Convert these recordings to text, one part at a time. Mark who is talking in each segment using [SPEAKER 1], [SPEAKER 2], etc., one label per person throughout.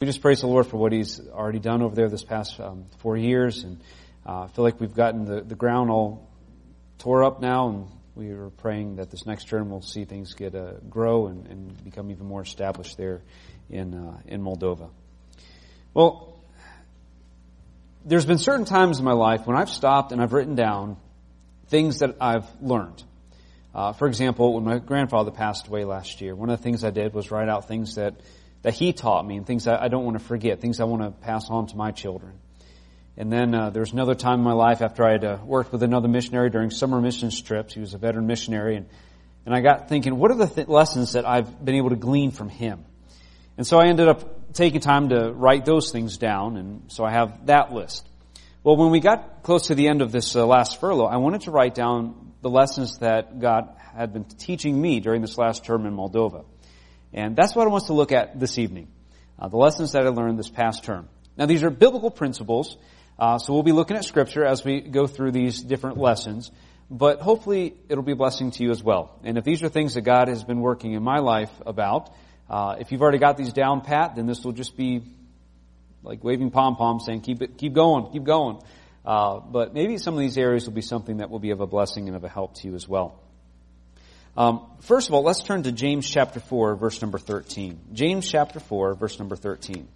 [SPEAKER 1] We just praise the Lord for what He's already done over there this past um, four years, and uh, I feel like we've gotten the, the ground all tore up now, and we are praying that this next term we'll see things get uh, grow and, and, become even more established there in uh, in Moldova. Well, there's been certain times in my life when I've stopped and I've written down things that I've learned. Uh, for example, when my grandfather passed away last year, one of the things I did was write out things that that he taught me and things I, I don't want to forget, things I want to pass on to my children. And then uh, there was another time in my life after I had uh, worked with another missionary during summer mission trips. He was a veteran missionary, and and I got thinking, what are the th- lessons that I've been able to glean from him? And so I ended up taking time to write those things down, and so I have that list. Well, when we got close to the end of this uh, last furlough, I wanted to write down the lessons that God had been teaching me during this last term in Moldova. And that's what I want to look at this evening. Uh, the lessons that I learned this past term. Now these are biblical principles, uh, so we'll be looking at scripture as we go through these different lessons, but hopefully it'll be a blessing to you as well. And if these are things that God has been working in my life about, uh, if you've already got these down pat, then this will just be like waving pom poms saying, keep it, keep going, keep going. Uh, but maybe some of these areas will be something that will be of a blessing and of a help to you as well. Um, first of all, let's turn to James chapter 4, verse number 13. James chapter 4, verse number 13.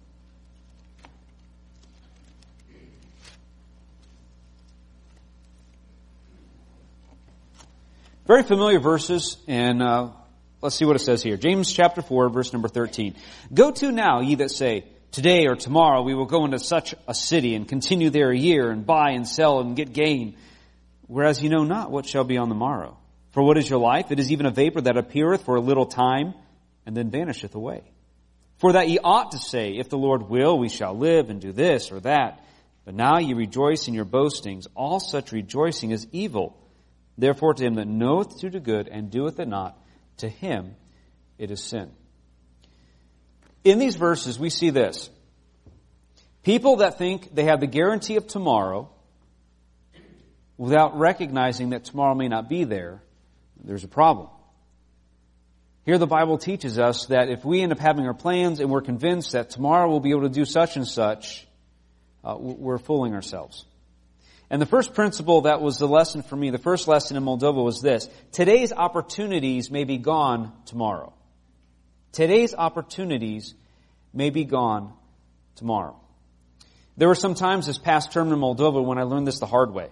[SPEAKER 1] Very familiar verses, and uh, let's see what it says here. James chapter 4, verse number 13. Go to now, ye that say, Today or tomorrow we will go into such a city and continue there a year and buy and sell and get gain, whereas ye know not what shall be on the morrow. For what is your life? It is even a vapor that appeareth for a little time and then vanisheth away. For that ye ought to say, if the Lord will, we shall live and do this or that. But now ye rejoice in your boastings. All such rejoicing is evil. Therefore to him that knoweth to do good and doeth it not, to him it is sin. In these verses we see this. People that think they have the guarantee of tomorrow without recognizing that tomorrow may not be there there's a problem. Here the Bible teaches us that if we end up having our plans and we're convinced that tomorrow we'll be able to do such and such, uh, we're fooling ourselves. And the first principle that was the lesson for me, the first lesson in Moldova was this. Today's opportunities may be gone tomorrow. Today's opportunities may be gone tomorrow. There were some times this past term in Moldova when I learned this the hard way.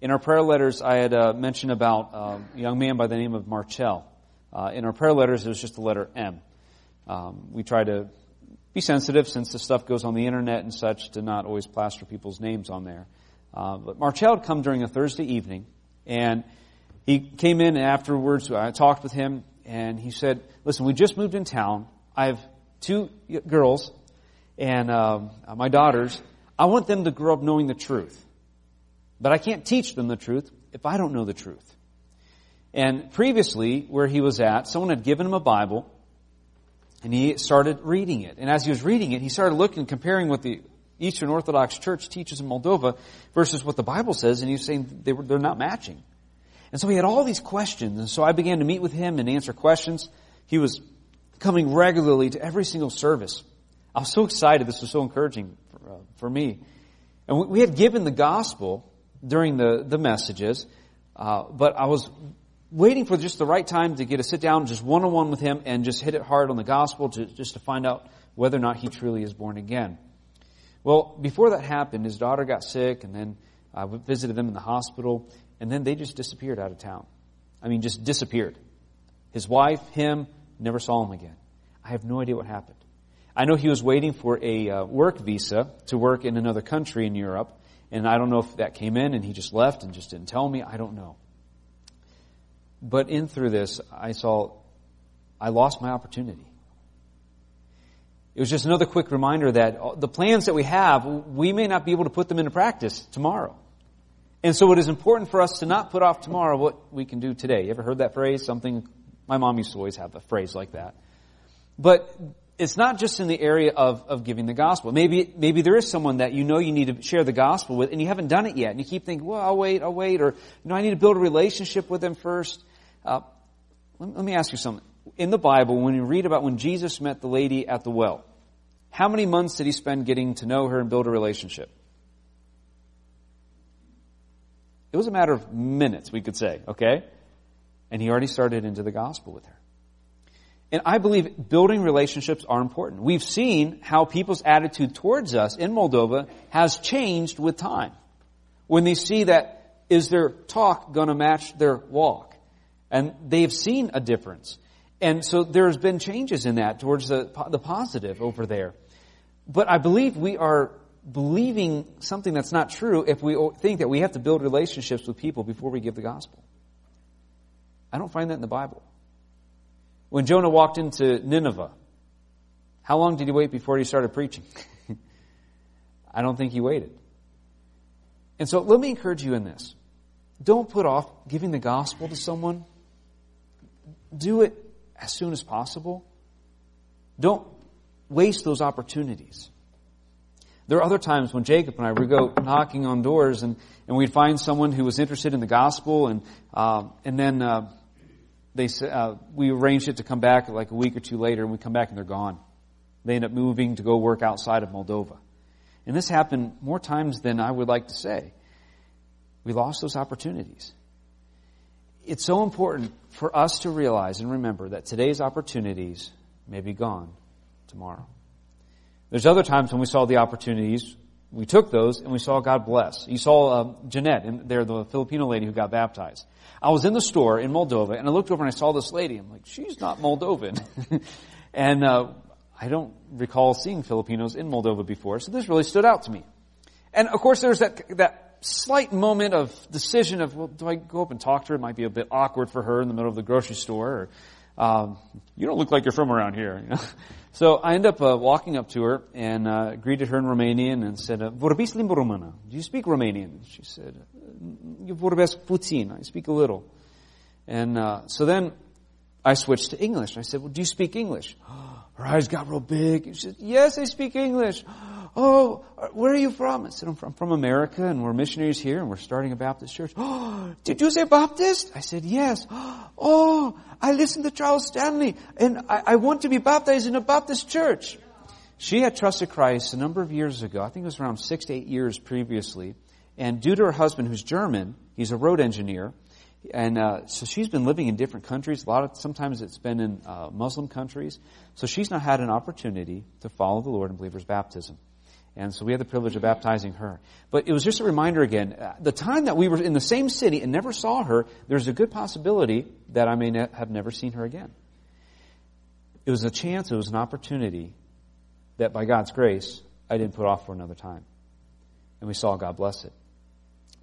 [SPEAKER 1] In our prayer letters, I had uh, mentioned about uh, a young man by the name of Marcel. Uh, in our prayer letters, it was just the letter M. Um, we try to be sensitive since the stuff goes on the internet and such to not always plaster people's names on there. Uh, but Marcel had come during a Thursday evening, and he came in and afterwards I talked with him, and he said, "Listen, we just moved in town. I have two girls, and um, my daughters. I want them to grow up knowing the truth." But I can't teach them the truth if I don't know the truth. And previously, where he was at, someone had given him a Bible, and he started reading it. And as he was reading it, he started looking, comparing what the Eastern Orthodox Church teaches in Moldova versus what the Bible says, and he was saying they were, they're not matching. And so he had all these questions, and so I began to meet with him and answer questions. He was coming regularly to every single service. I was so excited. This was so encouraging for, uh, for me. And we, we had given the gospel during the, the messages, uh, but I was waiting for just the right time to get a sit down just one on one with him and just hit it hard on the gospel to, just to find out whether or not he truly is born again. Well, before that happened, his daughter got sick and then I visited them in the hospital and then they just disappeared out of town. I mean, just disappeared. His wife, him, never saw him again. I have no idea what happened. I know he was waiting for a uh, work visa to work in another country in Europe, and I don't know if that came in and he just left and just didn't tell me. I don't know. But in through this, I saw I lost my opportunity. It was just another quick reminder that the plans that we have, we may not be able to put them into practice tomorrow. And so it is important for us to not put off tomorrow what we can do today. You ever heard that phrase? Something, my mom used to always have a phrase like that. But it's not just in the area of, of giving the gospel. Maybe, maybe there is someone that you know you need to share the gospel with and you haven't done it yet. And you keep thinking, well, I'll wait, I'll wait, or, you know, I need to build a relationship with them first. Uh, let, let me ask you something. In the Bible, when you read about when Jesus met the lady at the well, How many months did he spend getting to know her and build a relationship? It was a matter of minutes, we could say, okay? And he already started into the gospel with her. And I believe building relationships are important. We've seen how people's attitude towards us in Moldova has changed with time. When they see that, is their talk to match their walk? And they've seen a difference. And so there's been changes in that towards the, the positive over there. But I believe we are believing something that's not true if we think that we have to build relationships with people before we give the gospel. I don't find that in the Bible. When Jonah walked into Nineveh, how long did he wait before he started preaching? I don't think he waited. And so let me encourage you in this. Don't put off giving the gospel to someone. Do it as soon as possible. Don't waste those opportunities. There are other times when Jacob and I would go knocking on doors and, and we'd find someone who was interested in the gospel and, uh, and then, uh, they, uh, we arranged it to come back like a week or two later and we come back and they're gone. They end up moving to go work outside of Moldova. And this happened more times than I would like to say. We lost those opportunities. It's so important for us to realize and remember that today's opportunities may be gone tomorrow. There's other times when we saw the opportunities, we took those and we saw God bless. You saw uh, Jeanette, and there, the Filipino lady who got baptized. I was in the store in Moldova and I looked over and I saw this lady. I'm like, she's not Moldovan. and uh, I don't recall seeing Filipinos in Moldova before, so this really stood out to me. And of course, there's that that slight moment of decision of, well, do I go up and talk to her? It might be a bit awkward for her in the middle of the grocery store. Or, um, you don't look like you're from around here. You know? So I end up uh, walking up to her and uh, greeted her in Romanian and said, uh, limba română? Do you speak Romanian? She said, Eu vorbesc puțin. I speak a little. And uh, so then I switched to English. I said, well, do you speak English? Her eyes got real big. She said, yes, I speak English. Oh, where are you from? I said, I'm from, from America and we're missionaries here and we're starting a Baptist church. Oh, did you say Baptist? I said, yes. Oh, I listened to Charles Stanley and I, I want to be baptized in a Baptist church. She had trusted Christ a number of years ago. I think it was around six to eight years previously. And due to her husband, who's German, he's a road engineer, and uh, so she's been living in different countries. A lot of sometimes it's been in uh, Muslim countries. So she's not had an opportunity to follow the Lord in believer's baptism. And so we had the privilege of baptizing her. But it was just a reminder again, uh, the time that we were in the same city and never saw her, there's a good possibility that I may ne- have never seen her again. It was a chance, it was an opportunity that by God's grace, I didn't put off for another time. And we saw God bless it.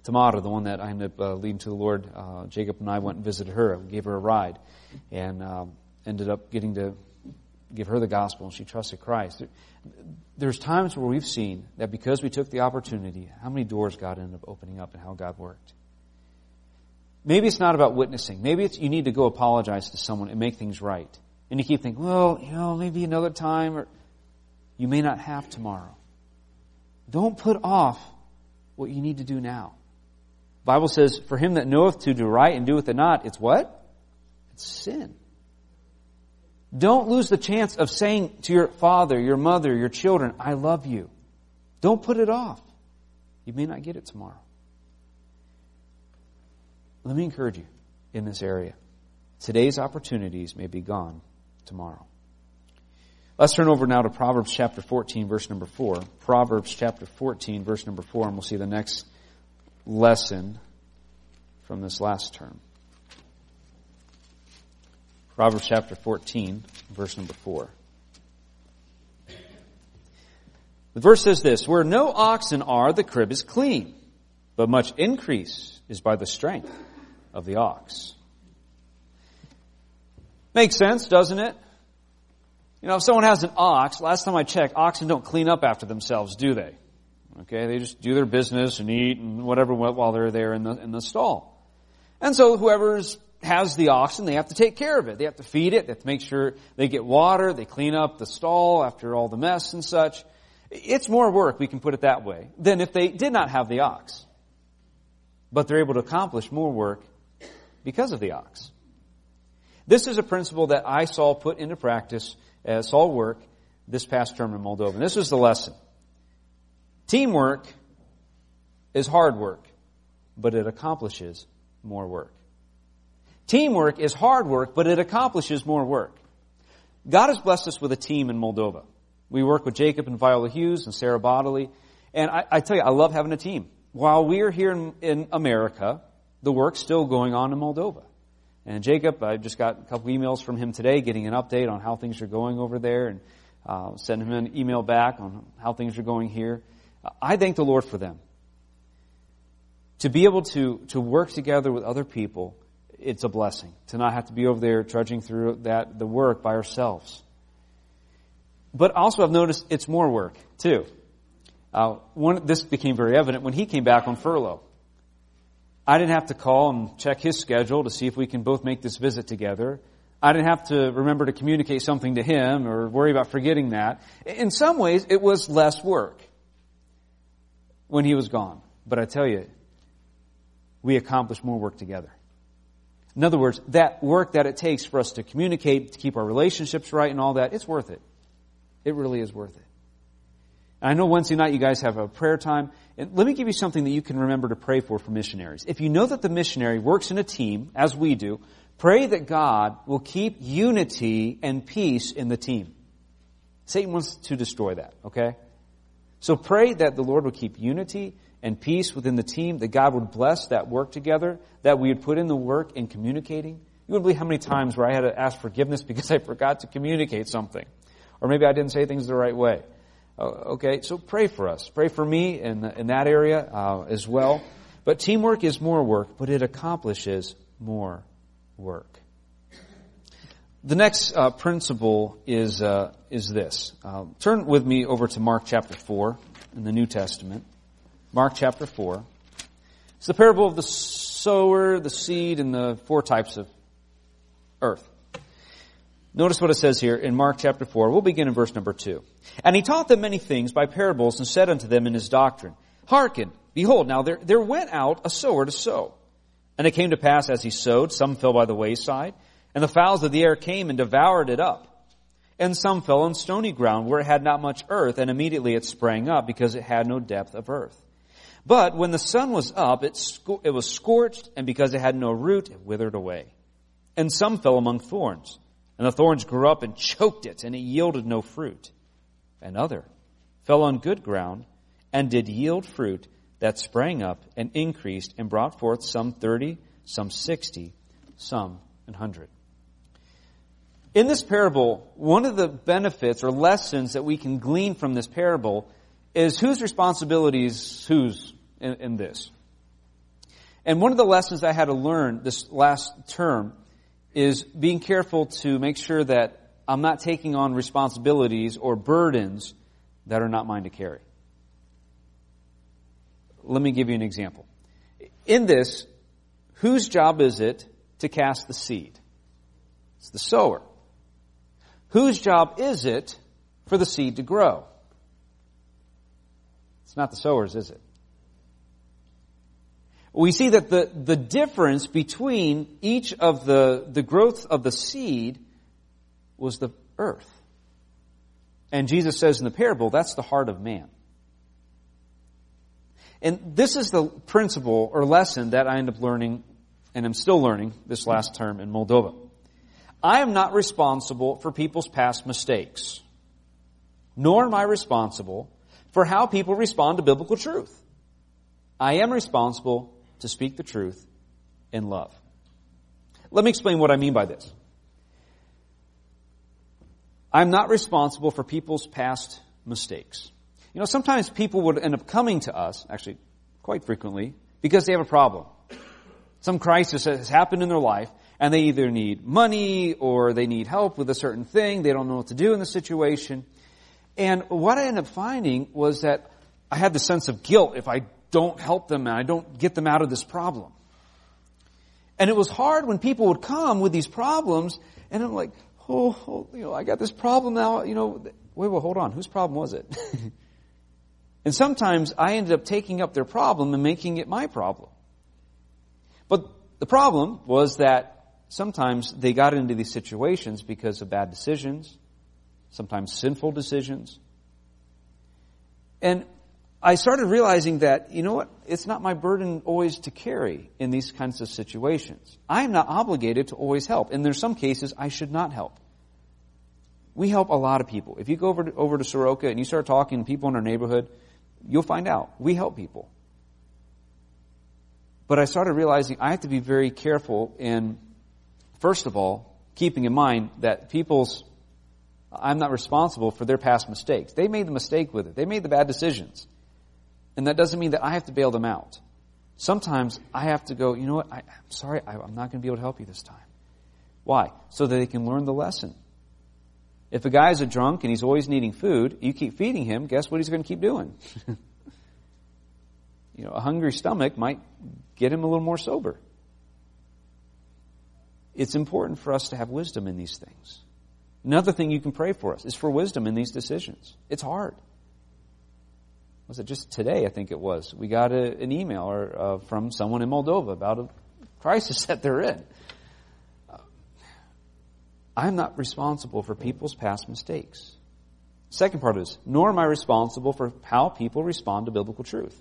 [SPEAKER 1] Tamara, the one that I ended up uh, leading to the Lord, uh, Jacob and I went and visited her, gave her a ride, and um, ended up getting to give her the gospel, and she trusted Christ. There's times where we've seen that because we took the opportunity, how many doors God ended up opening up and how God worked. Maybe it's not about witnessing. Maybe it's you need to go apologize to someone and make things right. And you keep thinking, well, you know, maybe another time, or you may not have tomorrow. Don't put off what you need to do now. The Bible says, for him that knoweth to do right and doeth it not, it's what? It's sin. Don't lose the chance of saying to your father, your mother, your children, I love you. Don't put it off. You may not get it tomorrow. Let me encourage you in this area. Today's opportunities may be gone tomorrow. Let's turn over now to Proverbs chapter 14, verse number 4. Proverbs chapter 14, verse number 4, and we'll see the next lesson from this last term. Proverbs chapter 14, verse number 4. The verse says this, where no oxen are, the crib is clean, but much increase is by the strength of the ox. Makes sense, doesn't it? You know, if someone has an ox, last time I checked, oxen don't clean up after themselves, do they? Okay, they just do their business and eat and whatever while they're there in the, in the stall. And so whoever's has the oxen, they have to take care of it. They have to feed it. They have to make sure they get water. They clean up the stall after all the mess and such. It's more work, we can put it that way, than if they did not have the ox. But they're able to accomplish more work because of the ox. This is a principle that I saw put into practice, uh, saw work this past term in Moldova. And this was the lesson. Teamwork is hard work, but it accomplishes more work. Teamwork is hard work, but it accomplishes more work. God has blessed us with a team in Moldova. We work with Jacob and Viola Hughes and Sarah Bodley. And I, I, tell you, I love having a team. While we're here in, in, America, the work's still going on in Moldova. And Jacob, I just got a couple emails from him today getting an update on how things are going over there and uh, send him an email back on how things are going here. I thank the Lord for them. To be able to, to work together with other people, it's a blessing. To not have to be over there trudging through that, the work by ourselves. But also I've noticed it's more work, too. Uh, one, this became very evident when he came back on furlough. I didn't have to call and check his schedule to see if we can both make this visit together. I didn't have to remember to communicate something to him or worry about forgetting that. In some ways, it was less work when he was gone. But I tell you, we accomplished more work together. In other words, that work that it takes for us to communicate, to keep our relationships right and all that, it's worth it. It really is worth it. And I know Wednesday night you guys have a prayer time. And let me give you something that you can remember to pray for for missionaries. If you know that the missionary works in a team, as we do, pray that God will keep unity and peace in the team. Satan wants to destroy that, okay? So pray that the Lord will keep unity and peace within the team, that God would bless that work together, that we would put in the work in communicating. You wouldn't believe how many times where I had to ask forgiveness because I forgot to communicate something. Or maybe I didn't say things the right way. Uh, okay, so pray for us. Pray for me in, in that area uh, as well. But teamwork is more work, but it accomplishes more work. The next uh, principle is uh, is this. Uh, turn with me over to Mark chapter four in the New Testament. Mark chapter four. It's the parable of the sower, the seed, and the four types of earth. Notice what it says here in Mark chapter 4. We'll begin in verse number 2. And he taught them many things by parables and said unto them in his doctrine, Hearken, behold, now there, there went out a sower to sow. And it came to pass as he sowed, some fell by the wayside, and the fowls of the air came and devoured it up. And some fell on stony ground where it had not much earth, and immediately it sprang up because it had no depth of earth. But when the sun was up, it, it was scorched, and because it had no root, it withered away. And some fell among thorns and the thorns grew up and choked it, and it yielded no fruit. Another fell on good ground and did yield fruit that sprang up and increased and brought forth some thirty, some sixty, some an hundred. In this parable, one of the benefits or lessons that we can glean from this parable is whose responsibilities whose in, in this. And one of the lessons I had to learn this last term is being careful to make sure that I'm not taking on responsibilities or burdens that are not mine to carry. Let me give you an example. In this, whose job is it to cast the seed? It's the sower. Whose job is it for the seed to grow? It's not the sower's, is it? we see that the, the difference between each of the, the growth of the seed was the earth. And Jesus says in the parable, that's the heart of man. And this is the principle or lesson that I end up learning, and I'm still learning this last term in Moldova. I am not responsible for people's past mistakes, nor am I responsible for how people respond to biblical truth. I am responsible to speak the truth in love. Let me explain what I mean by this. I'm not responsible for people's past mistakes. You know, sometimes people would end up coming to us, actually quite frequently, because they have a problem. Some crisis has happened in their life, and they either need money or they need help with a certain thing. They don't know what to do in the situation. And what I ended up finding was that I had the sense of guilt if I don't help them and I don't get them out of this problem. And it was hard when people would come with these problems and I'm like, oh, oh you know, I got this problem now, you know, wait, well, hold on, whose problem was it? and sometimes I ended up taking up their problem and making it my problem. But the problem was that sometimes they got into these situations because of bad decisions, sometimes sinful decisions. And I started realizing that, you know what, it's not my burden always to carry in these kinds of situations. I am not obligated to always help. And there's some cases I should not help. We help a lot of people. If you go over to, over to Soroka and you start talking to people in our neighborhood, you'll find out. We help people. But I started realizing I have to be very careful in, first of all, keeping in mind that people's, I'm not responsible for their past mistakes. They made the mistake with it. They made the bad decisions. And that doesn't mean that I have to bail them out. Sometimes I have to go, you know what, I, am sorry, I, I'm not going to be able to help you this time. Why? So that they can learn the lesson. If a guy's a drunk and he's always needing food, you keep feeding him, guess what he's going to keep doing? you know, a hungry stomach might get him a little more sober. It's important for us to have wisdom in these things. Another thing you can pray for us is for wisdom in these decisions. It's hard was it just today? I think it was. We got a, an email or, uh, from someone in Moldova about a crisis that they're in. Uh, I'm not responsible for people's past mistakes. Second part is, nor am I responsible for how people respond to biblical truth.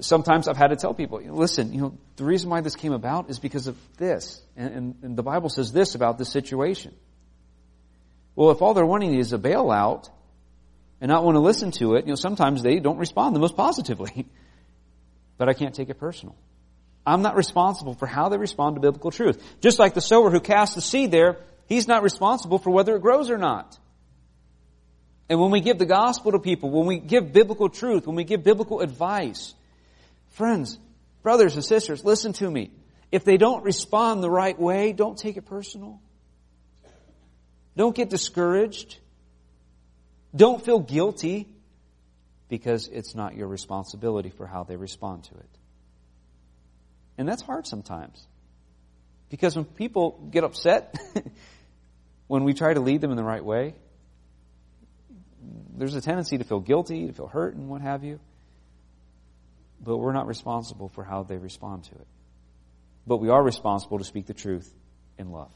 [SPEAKER 1] Sometimes I've had to tell people, listen, you know, the reason why this came about is because of this. And, and, and the Bible says this about this situation. Well, if all they're wanting is a bailout, and not want to listen to it, you know, sometimes they don't respond the most positively. but I can't take it personal. I'm not responsible for how they respond to biblical truth. Just like the sower who casts the seed there, he's not responsible for whether it grows or not. And when we give the gospel to people, when we give biblical truth, when we give biblical advice, friends, brothers and sisters, listen to me. If they don't respond the right way, don't take it personal. Don't get discouraged. Don't feel guilty because it's not your responsibility for how they respond to it. And that's hard sometimes. Because when people get upset, when we try to lead them in the right way, there's a tendency to feel guilty, to feel hurt, and what have you. But we're not responsible for how they respond to it. But we are responsible to speak the truth in love.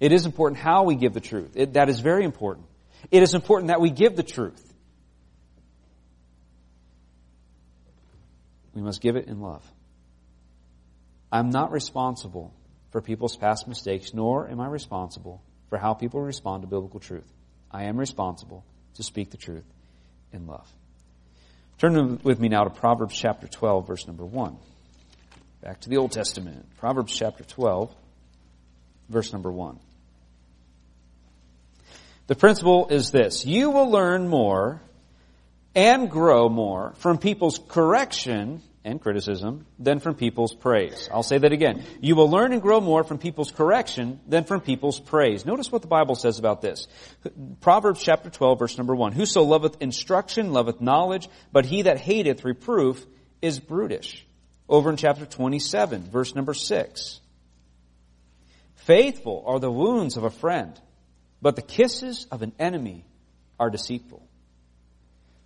[SPEAKER 1] It is important how we give the truth. It, that is very important. It is important that we give the truth. We must give it in love. I'm not responsible for people's past mistakes, nor am I responsible for how people respond to biblical truth. I am responsible to speak the truth in love. Turn with me now to Proverbs chapter 12, verse number 1. Back to the Old Testament. Proverbs chapter 12, verse number 1. The principle is this. You will learn more and grow more from people's correction and criticism than from people's praise. I'll say that again. You will learn and grow more from people's correction than from people's praise. Notice what the Bible says about this. Proverbs chapter 12 verse number 1. Whoso loveth instruction loveth knowledge, but he that hateth reproof is brutish. Over in chapter 27 verse number 6. Faithful are the wounds of a friend, but the kisses of an enemy are deceitful.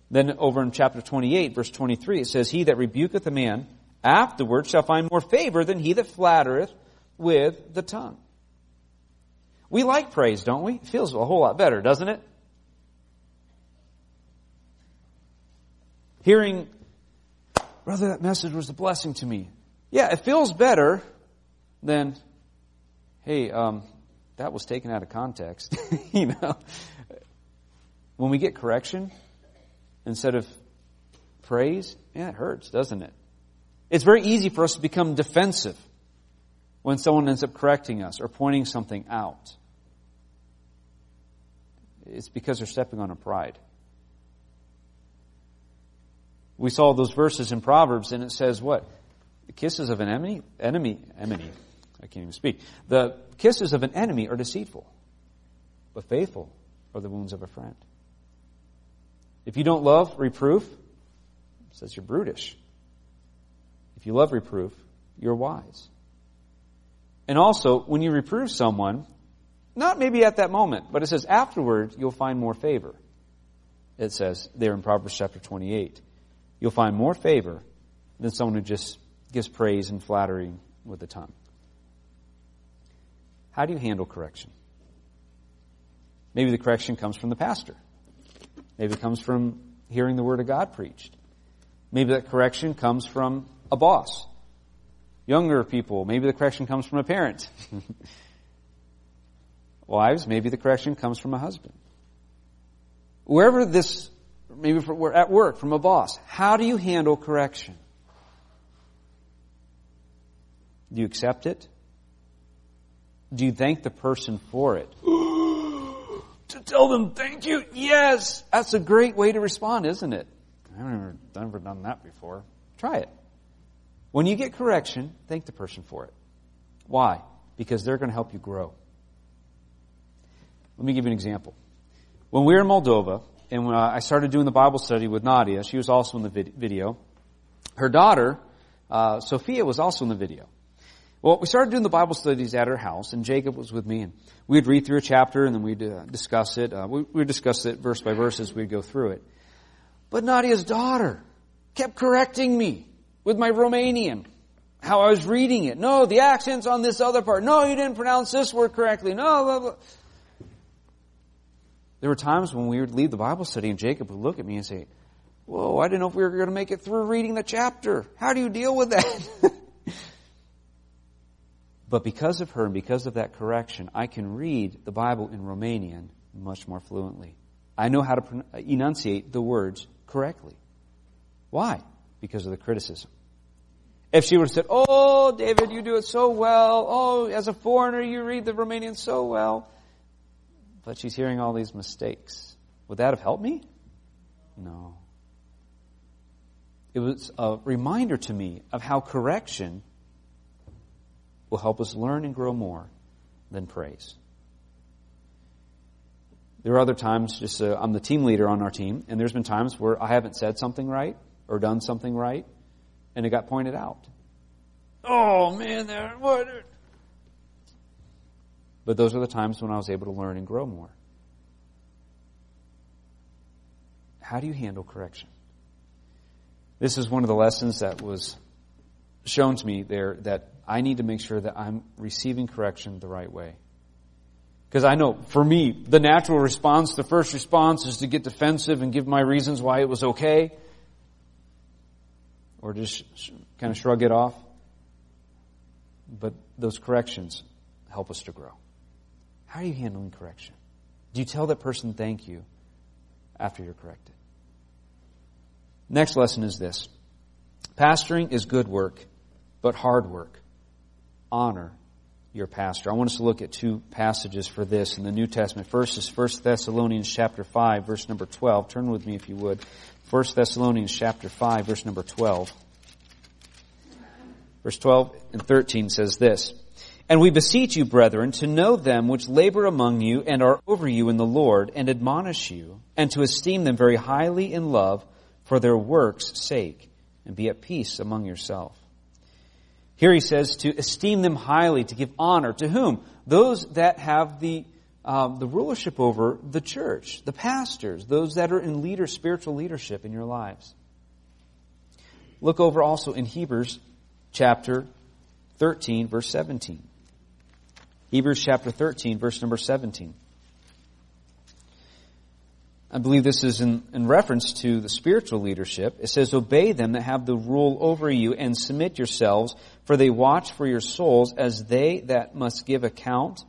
[SPEAKER 1] Then over in chapter 28, verse 23, it says, He that rebuketh a man afterward shall find more favor than he that flattereth with the tongue. We like praise, don't we? It feels a whole lot better, doesn't it? Hearing, brother, that message was a blessing to me. Yeah, it feels better than, hey, um, that was taken out of context. you know, when we get correction instead of praise, yeah, it hurts, doesn't it? It's very easy for us to become defensive when someone ends up correcting us or pointing something out. It's because they're stepping on a pride. We saw those verses in Proverbs and it says what? The kisses of an enemy, enemy, enemy, I can't even speak. The kisses of an enemy are deceitful, but faithful are the wounds of a friend. If you don't love reproof, it says you're brutish. If you love reproof, you're wise. And also, when you reprove someone, not maybe at that moment, but it says afterward, you'll find more favor. It says there in Proverbs chapter 28. You'll find more favor than someone who just gives praise and flattery with the tongue. How do you handle correction? Maybe the correction comes from the pastor. Maybe it comes from hearing the Word of God preached. Maybe that correction comes from a boss. Younger people, maybe the correction comes from a parent. Wives, maybe the correction comes from a husband. Wherever this, maybe we're at work, from a boss, how do you handle correction? Do you accept it? Do you thank the person for it? to tell them thank you? Yes! That's a great way to respond, isn't it? I've never, never done that before. Try it. When you get correction, thank the person for it. Why? Because they're going to help you grow. Let me give you an example. When we were in Moldova, and when I started doing the Bible study with Nadia, she was also in the video. Her daughter, uh, Sophia, was also in the video. Well, we started doing the Bible studies at her house, and Jacob was with me, and we'd read through a chapter, and then we'd uh, discuss it. Uh, we, would discuss it verse by verse as we'd go through it. But Nadia's daughter kept correcting me with my Romanian, how I was reading it. No, the accent's on this other part. No, you didn't pronounce this word correctly. No, blah, blah. There were times when we would leave the Bible study, and Jacob would look at me and say, Whoa, I didn't know if we were going to make it through reading the chapter. How do you deal with that? But because of her and because of that correction, I can read the Bible in Romanian much more fluently. I know how to enunciate the words correctly. Why? Because of the criticism. If she would have said, Oh, David, you do it so well. Oh, as a foreigner, you read the Romanian so well. But she's hearing all these mistakes. Would that have helped me? No. It was a reminder to me of how correction will help us learn and grow more than praise. There are other times, just uh, I'm the team leader on our team, and there's been times where I haven't said something right or done something right, and it got pointed out. Oh man, that what? But those are the times when I was able to learn and grow more. How do you handle correction? This is one of the lessons that was shown to me there that I need to make sure that I'm receiving correction the right way. Because I know, for me, the natural response, the first response is to get defensive and give my reasons why it was okay. Or just kind of shrug it off. But those corrections help us to grow. How are you handling correction? Do you tell that person thank you after you're corrected? Next lesson is this. Pastoring is good work, but hard work honor your pastor. I want us to look at two passages for this in the New Testament. First is 1 Thessalonians chapter 5, verse number 12. Turn with me if you would. 1 Thessalonians chapter 5, verse number 12. Verse 12 and 13 says this, And we beseech you, brethren, to know them which labor among you and are over you in the Lord, and admonish you, and to esteem them very highly in love for their works' sake, and be at peace among yourself. Here he says to esteem them highly, to give honor. To whom? Those that have the, um, the rulership over the church, the pastors, those that are in leader, spiritual leadership in your lives. Look over also in Hebrews chapter 13, verse 17. Hebrews chapter 13, verse number 17. I believe this is in, in, reference to the spiritual leadership. It says, Obey them that have the rule over you and submit yourselves, for they watch for your souls as they that must give account,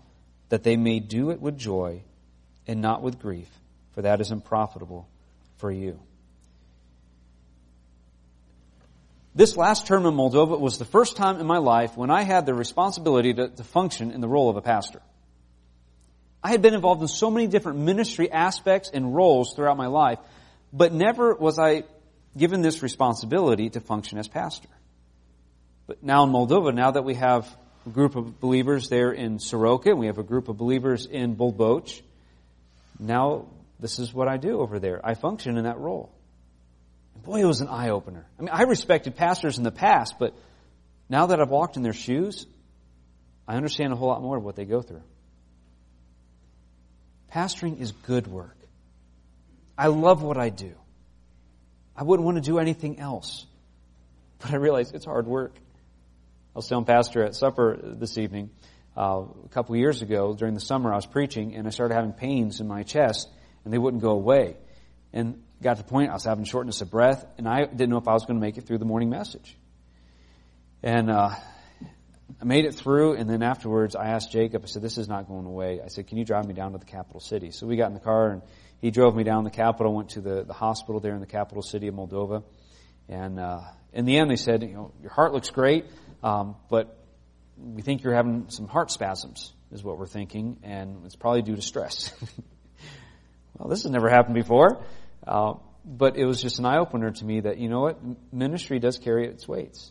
[SPEAKER 1] that they may do it with joy and not with grief, for that is unprofitable for you. This last term in Moldova was the first time in my life when I had the responsibility to, to function in the role of a pastor. I had been involved in so many different ministry aspects and roles throughout my life, but never was I given this responsibility to function as pastor. But now in Moldova, now that we have a group of believers there in Soroka, we have a group of believers in Bolboch, now this is what I do over there. I function in that role. And boy, it was an eye opener. I mean, I respected pastors in the past, but now that I've walked in their shoes, I understand a whole lot more of what they go through. Pastoring is good work. I love what I do. I wouldn't want to do anything else. But I realize it's hard work. I was telling Pastor at supper this evening, uh, a couple years ago during the summer. I was preaching and I started having pains in my chest and they wouldn't go away. And got to the point I was having shortness of breath and I didn't know if I was going to make it through the morning message. And uh, I made it through, and then afterwards I asked Jacob, I said, This is not going away. I said, Can you drive me down to the capital city? So we got in the car, and he drove me down the capital, went to the, the hospital there in the capital city of Moldova. And uh, in the end, they said, You know, your heart looks great, um, but we think you're having some heart spasms, is what we're thinking, and it's probably due to stress. well, this has never happened before. Uh, but it was just an eye opener to me that, you know what, ministry does carry its weights.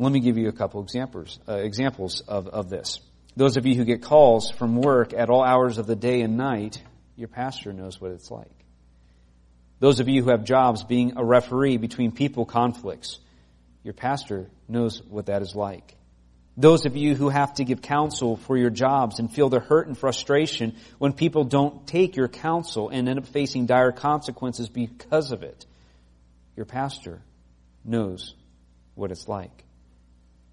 [SPEAKER 1] Let me give you a couple examples, uh, examples of, of this. Those of you who get calls from work at all hours of the day and night, your pastor knows what it's like. Those of you who have jobs being a referee between people conflicts, your pastor knows what that is like. Those of you who have to give counsel for your jobs and feel the hurt and frustration when people don't take your counsel and end up facing dire consequences because of it, your pastor knows what it's like.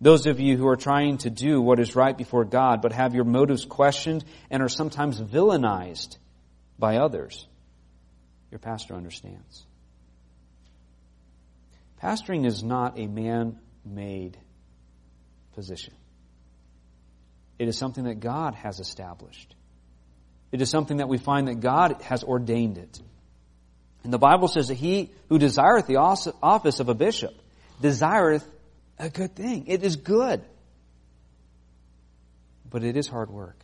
[SPEAKER 1] Those of you who are trying to do what is right before God, but have your motives questioned and are sometimes villainized by others, your pastor understands. Pastoring is not a man made position. It is something that God has established. It is something that we find that God has ordained it. And the Bible says that he who desireth the office of a bishop desireth a good thing. It is good. But it is hard work.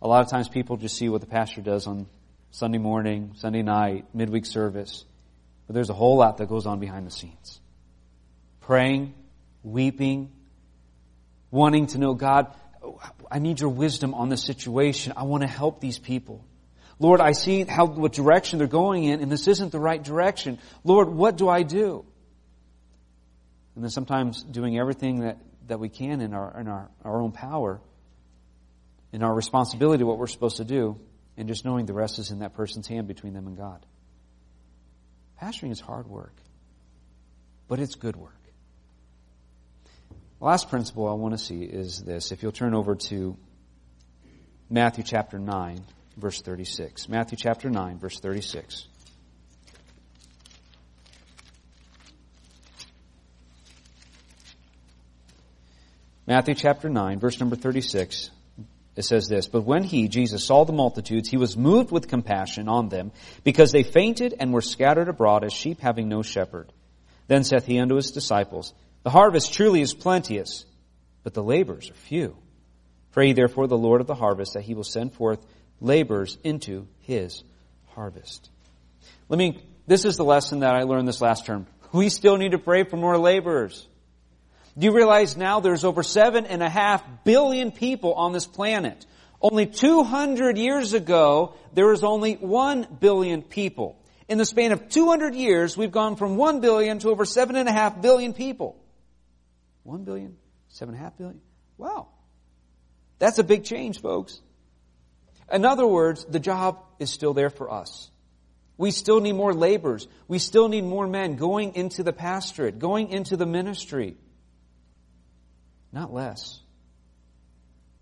[SPEAKER 1] A lot of times people just see what the pastor does on Sunday morning, Sunday night, midweek service. But there's a whole lot that goes on behind the scenes. Praying, weeping, wanting to know, God, I need your wisdom on this situation. I want to help these people. Lord, I see how, what direction they're going in, and this isn't the right direction. Lord, what do I do? And then sometimes doing everything that, that we can in our, in our, our own power, in our responsibility, what we're supposed to do, and just knowing the rest is in that person's hand between them and God. Pastoring is hard work, but it's good work. The last principle I want to see is this. If you'll turn over to Matthew chapter 9, verse 36. Matthew chapter 9, verse 36. Matthew chapter 9, verse number 36, it says this, But when he, Jesus, saw the multitudes, he was moved with compassion on them, because they fainted and were scattered abroad as sheep having no shepherd. Then saith he unto his disciples, The harvest truly is plenteous, but the labors are few. Pray therefore the Lord of the harvest that he will send forth labors into his harvest. Let me, this is the lesson that I learned this last term. We still need to pray for more laborers. Do you realize now there's over seven and a half billion people on this planet? Only 200 years ago, there was only 1 billion people. In the span of 200 years, we've gone from 1 billion to over 7.5 billion people. 1 billion, 7.5 billion? Wow. That's a big change, folks. In other words, the job is still there for us. We still need more laborers. We still need more men going into the pastorate, going into the ministry not less.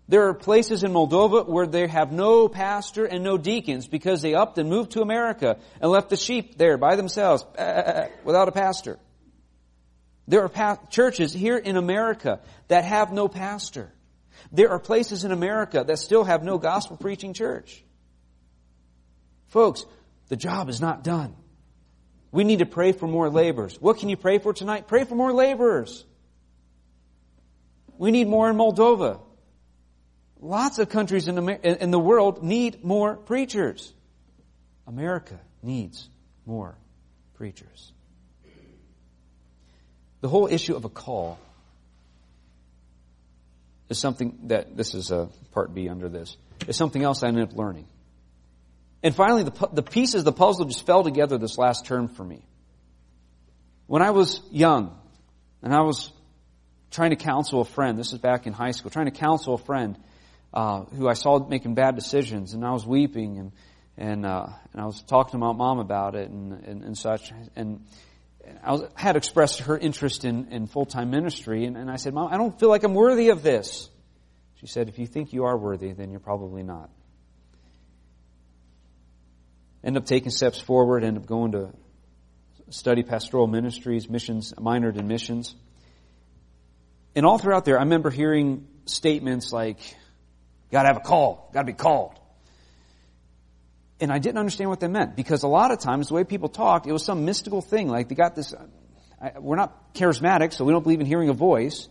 [SPEAKER 1] There are places in Moldova where they have no pastor and no deacons because they upped and moved to America and left the sheep there by themselves eh, eh, eh, without a pastor. There are churches here in America that have no pastor. There are places in America that still have no gospel preaching church. Folks, the job is not done. We need to pray for more laborers. What can you pray for tonight? Pray for more laborers. We need more in Moldova. Lots of countries in, in the world need more preachers. America needs more preachers. The whole issue of a call is something that, this is a part B under this, is something else I ended up learning. And finally, the, the pieces the puzzle just fell together this last term for me. When I was young, and I was trying to counsel a friend. This is back in high school. Trying to counsel a friend uh, who I saw making bad decisions, and I was weeping, and and uh, and I was talking to my mom about it and and, and such. And I had expressed her interest in, in full-time ministry, and, and I said, Mom, I don't feel like I'm worthy of this. She said, if you think you are worthy, then you're probably not. End up taking steps forward, end up going to study pastoral ministries, missions, minored in missions. And all throughout there, I remember hearing statements like, gotta have a call, gotta be called. And I didn't understand what that meant because a lot of times the way people talked, it was some mystical thing. Like they got this, I, we're not charismatic, so we don't believe in hearing a voice,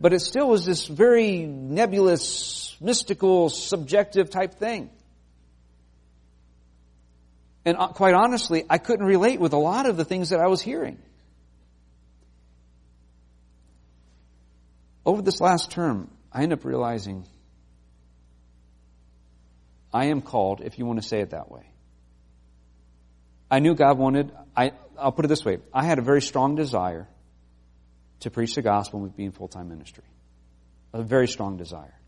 [SPEAKER 1] but it still was this very nebulous, mystical, subjective type thing. And uh, quite honestly, I couldn't relate with a lot of the things that I was hearing. Over this last term, I end up realizing I am called, if you want to say it that way. I knew God wanted, I, I'll put it this way. I had a very strong desire to preach the gospel and be in full-time ministry. A very strong desire.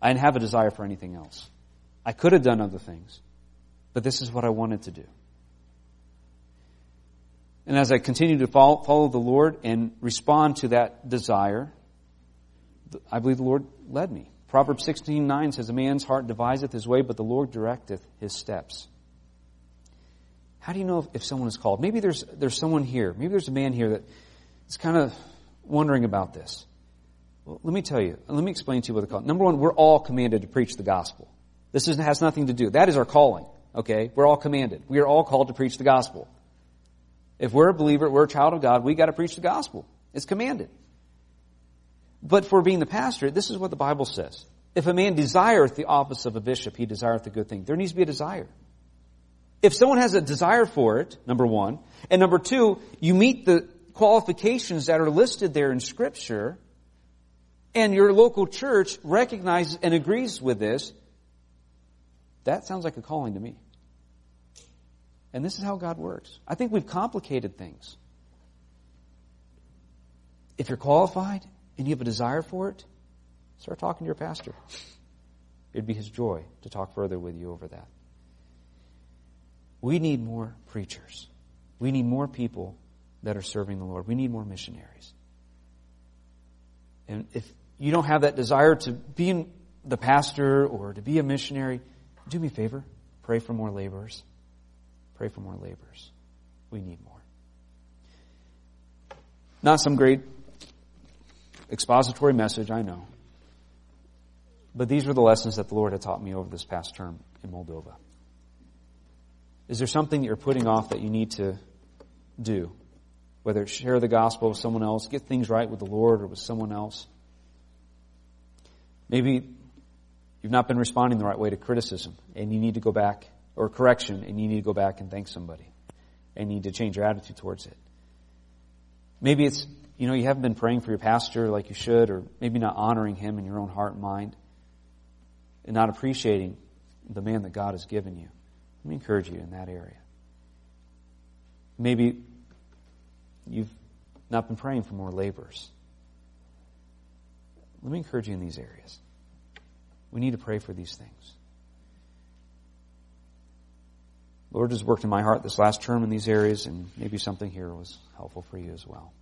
[SPEAKER 1] I didn't have a desire for anything else. I could have done other things, but this is what I wanted to do. And as I continued to follow, follow the Lord and respond to that desire, I believe the Lord led me. Proverbs 16:9 says, "A man's heart deviseth his way, but the Lord directeth his steps." How do you know if, if someone is called? Maybe there's there's someone here. Maybe there's a man here that is kind of wondering about this. Well, let me tell you. Let me explain to you what the call. Number one, we're all commanded to preach the gospel. This is, has nothing to do. That is our calling. Okay, we're all commanded. We are all called to preach the gospel. If we're a believer, we're a child of God. We got to preach the gospel. It's commanded. But for being the pastor, this is what the Bible says. If a man desireth the office of a bishop, he desireth a good thing. There needs to be a desire. If someone has a desire for it, number one, and number two, you meet the qualifications that are listed there in scripture, and your local church recognizes and agrees with this, that sounds like a calling to me. And this is how God works. I think we've complicated things. If you're qualified and you have a desire for it, start talking to your pastor. It'd be his joy to talk further with you over that. We need more preachers. We need more people that are serving the Lord. We need more missionaries. And if you don't have that desire to be the pastor or to be a missionary, do me a favor. Pray for more laborers. Pray for more laborers. We need more. Not some great expository message, I know. But these were the lessons that the Lord had taught me over this past term in Moldova. Is there something that you're putting off that you need to do? Whether it's share the gospel with someone else, get things right with the Lord or with someone else. Maybe you've not been responding the right way to criticism and you need to go back, or correction, and you need to go back and thank somebody and you need to change your attitude towards it. Maybe it's you know, you haven't been praying for your pastor like you should, or maybe not honoring him in your own heart and mind, and not appreciating the man that God has given you. Let me encourage you in that area. Maybe you've not been praying for more laborers. Let me encourage you in these areas. We need to pray for these things. Lord has worked in my heart this last term in these areas, and maybe something here was helpful for you as well.